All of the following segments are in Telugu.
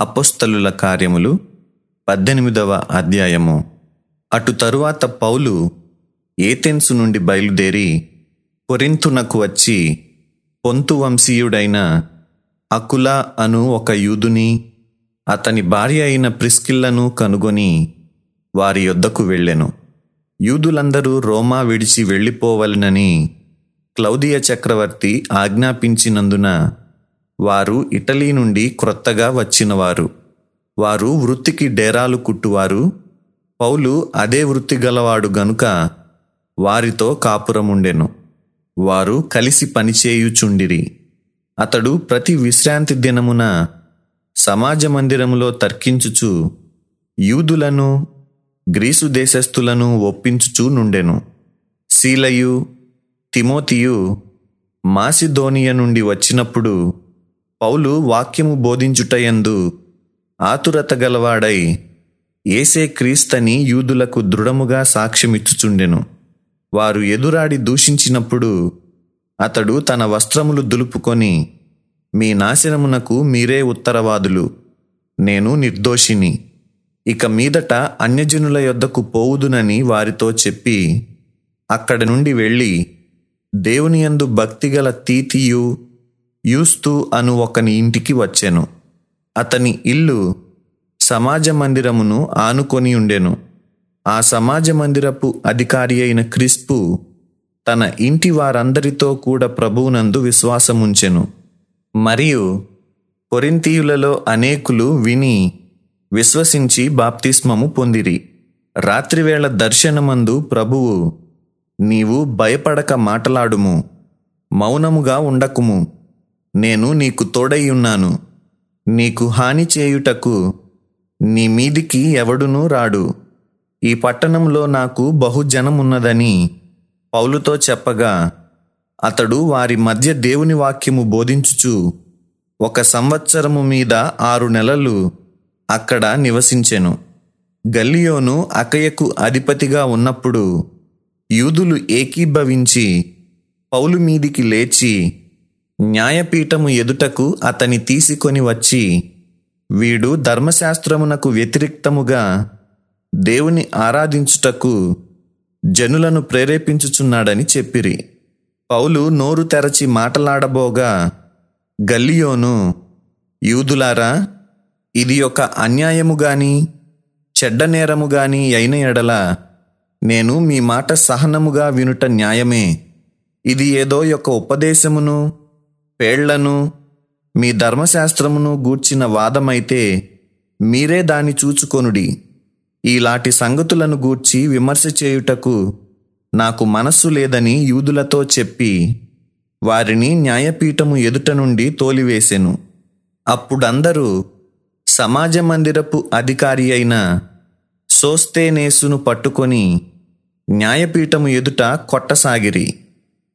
అపోస్తలుల కార్యములు పద్దెనిమిదవ అధ్యాయము. అటు తరువాత పౌలు ఏథెన్సు నుండి బయలుదేరి కొరింతునకు వచ్చి పొంతు వంశీయుడైన అకుల అను ఒక యూదుని అతని భార్య అయిన ప్రిస్కిల్లను కనుగొని వారి యొద్దకు వెళ్ళెను. యూదులందరూ రోమా విడిచి వెళ్ళిపోవలనని క్లౌదియ చక్రవర్తి ఆజ్ఞాపించినందున వారు ఇటలీ నుండి క్రొత్తగా వచ్చినవారు. వారు వృత్తికి డేరాలు కుట్టువారు. పౌలు అదే వృత్తి గలవాడు గనుక వారితో కాపురముండెను. వారు కలిసి పనిచేయుచుండిరి అతడు ప్రతి విశ్రాంతి దినమున సమాజ మందిరములో తర్కించుచు యూదులను గ్రీసు దేశస్థులను ఒప్పించుచూ నుండెను. శీలయు తిమోతియు మాసిధోనియ నుండి వచ్చినప్పుడు పౌలు వాక్యము బోధించుటయందు ఆతురత గలవాడై ఏసే క్రీస్తని యూదులకు దృఢముగా సాక్ష్యమిచ్చుచుండెను. వారు ఎదురాడి దూషించినప్పుడు అతడు తన వస్త్రములు దులుపుకొని మీ నాశనమునకు మీరే ఉత్తరవాదులు నేను నిర్దోషిని. ఇక మీదట అన్యజనుల యొద్దకు పోవుదునని వారితో చెప్పి అక్కడి నుండి వెళ్ళి దేవుని యందు భక్తిగల తీతియు యూస్తు అను ఒకని ఇంటికి వచ్చాను. అతని ఇల్లు సమాజ మందిరమును ఆనుకొని ఉండెను. ఆ సమాజ మందిరపు అధికారి అయిన క్రిస్పు తన ఇంటి వారందరితో కూడా ప్రభువునందు విశ్వాసముంచెను. మరియు కొరింతీయులలో అనేకులు విని విశ్వసించి బాప్తిస్మము పొందిరి. రాత్రివేళ దర్శనమందు ప్రభువు నీవు భయపడక మాటలాడుము మౌనముగా ఉండకుము. నేను నీకు తోడై ఉన్నాను. నీకు హాని చేయుటకు నీ మీదికి ఎవడునూ రాడు. ఈ పట్టణంలో నాకు బహుజనమున్నదని పౌలుతో చెప్పగా అతడు వారి మధ్య దేవుని వాక్యము బోధించుచు ఒక సంవత్సరము మీద ఆరు నెలలు అక్కడ నివసించెను. గల్లియోను అకయకు అధిపతిగా ఉన్నప్పుడు యూదులు ఏకీభవించి పౌలు మీదికి లేచి న్యాయపీఠము ఎదుటకు అతని తీసుకొని వచ్చి వీడు ధర్మశాస్త్రమునకు వ్యతిరిక్తముగా దేవుని ఆరాధించుటకు జనులను ప్రేరేపించుచున్నాడని చెప్పిరి. పౌలు నోరు తెరచి మాటలాడబోగా గల్లియోను యూదులారా ఇది ఒక అన్యాయము గాని చెడ్డ నేరము గాని అయిన ఎడల నేను మీ మాట సహనముగా వినుట న్యాయమే. ఇది ఏదో యొక్క ఉపదేశమును పేళ్ళను మీ ధర్మశాస్త్రమును గూర్చిన వాదమైతే మీరే దాన్ని చూచుకొనుడి. ఈలాటి సంగతులను గూర్చి విమర్శ చేయుటకు నాకు మనస్సు లేదని యూదులతో చెప్పి వారిని న్యాయపీఠము ఎదుట నుండి తోలివేసెను. అప్పుడందరూ సమాజ మందిరపు అధికారి అయిన సోస్తేనేసును పట్టుకొని న్యాయపీఠము ఎదుట కొట్టసాగిరి.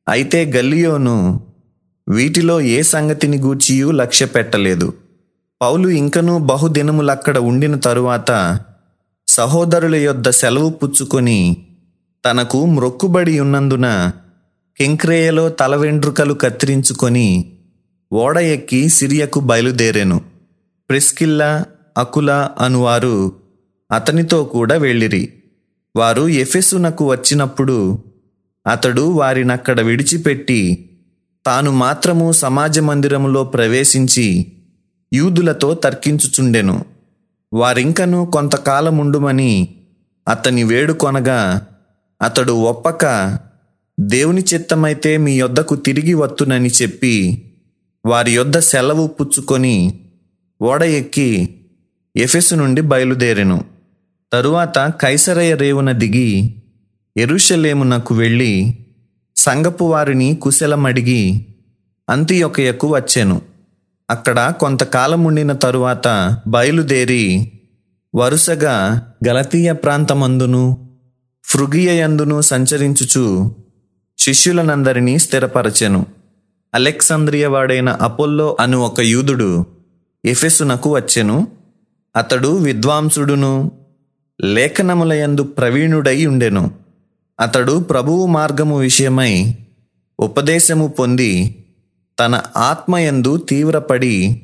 అయితే గల్లియోను వీటిలో ఏ సంగతిని గూర్చియూ లక్ష్య పెట్టలేదు పౌలు ఇంకనూ బహుదినములక్కడ ఉండిన తరువాత సహోదరుల యొద్ద సెలవు పుచ్చుకొని తనకు మ్రొక్కుబడి ఉన్నందున కింక్రేయలో తల వెండ్రుకలు కత్తిరించుకొని ఓడ ఎక్కి సిరియకు బయలుదేరాను. ప్రిస్కిల్లా అకుల అనువారు అతనితో కూడా వెళ్ళిరి. వారు ఎఫెసునకు వచ్చినప్పుడు అతడు వారినక్కడ విడిచిపెట్టి తాను మాత్రము సమాజ మందిరములో ప్రవేశించి యూదులతో తర్కించుచుండెను. వారింకను కొంతకాలముండుమని అతని వేడుకొనగా అతడు ఒప్పక దేవుని చిత్తమైతే మీ యొద్దకు తిరిగి వత్తునని చెప్పి వారి యొద్ద సెలవు పుచ్చుకొని ఓడ ఎక్కి ఎఫెసు నుండి బయలుదేరెను. తరువాత కైసరయ రేవున దిగి ఎరుషలేమునకు వెళ్ళి సంగపు వారిని కుశలమడిగి అంతియొకయకు వచ్చాను. అక్కడ కొంతకాలముండిన తరువాత బయలుదేరి వరుసగా గలతీయ ప్రాంతమందును ఫృగియయందును సంచరించుచు శిష్యులనందరినీ స్థిరపరచెను. అలెక్సాంద్రియవాడైన అపోల్లో అను ఒక యూదుడు ఎఫెసునకు వచ్చెను. అతడు విద్వాంసుడును లేఖనములయందు ప్రవీణుడై ఉండెను. అతడు ప్రభువు మార్గము విషయమై ఉపదేశము పొంది తన ఆత్మయందు తీవ్రపడి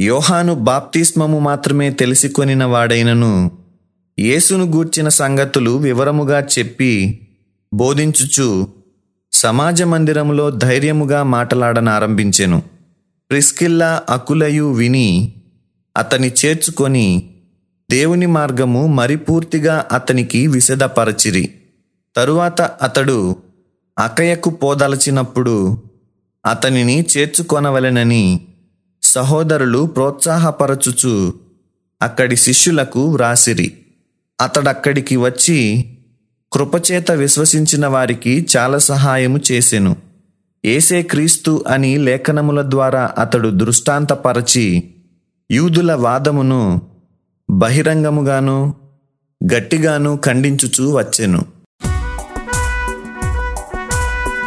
యోహాను బాప్తిస్మము మాత్రమే తెలిసికొనిన వాడైనను యేసును గూర్చిన సంగతులు వివరముగా చెప్పి బోధించుచు సమాజ మందిరములో ధైర్యముగా మాటలాడనారంభించెను. ప్రిస్కిల్లా అకులయు విని అతని చేర్చుకొని దేవుని మార్గము మరిపూర్తిగా అతనికి విశదపరచిరి. తరువాత అతడు అకయకు పోదలచినప్పుడు అతనిని చేర్చుకొనవలెనని సహోదరులు ప్రోత్సాహపరచుచు అక్కడి శిష్యులకు వ్రాసిరి. అతడక్కడికి వచ్చి కృపచేత విశ్వసించిన వారికి చాలా సహాయము చేసెను. ఏసే క్రీస్తు అని లేఖనముల ద్వారా అతడు దృష్టాంతపరచి యూదుల వాదమును బహిరంగముగాను గట్టిగాను ఖండించుచూ వచ్చెను.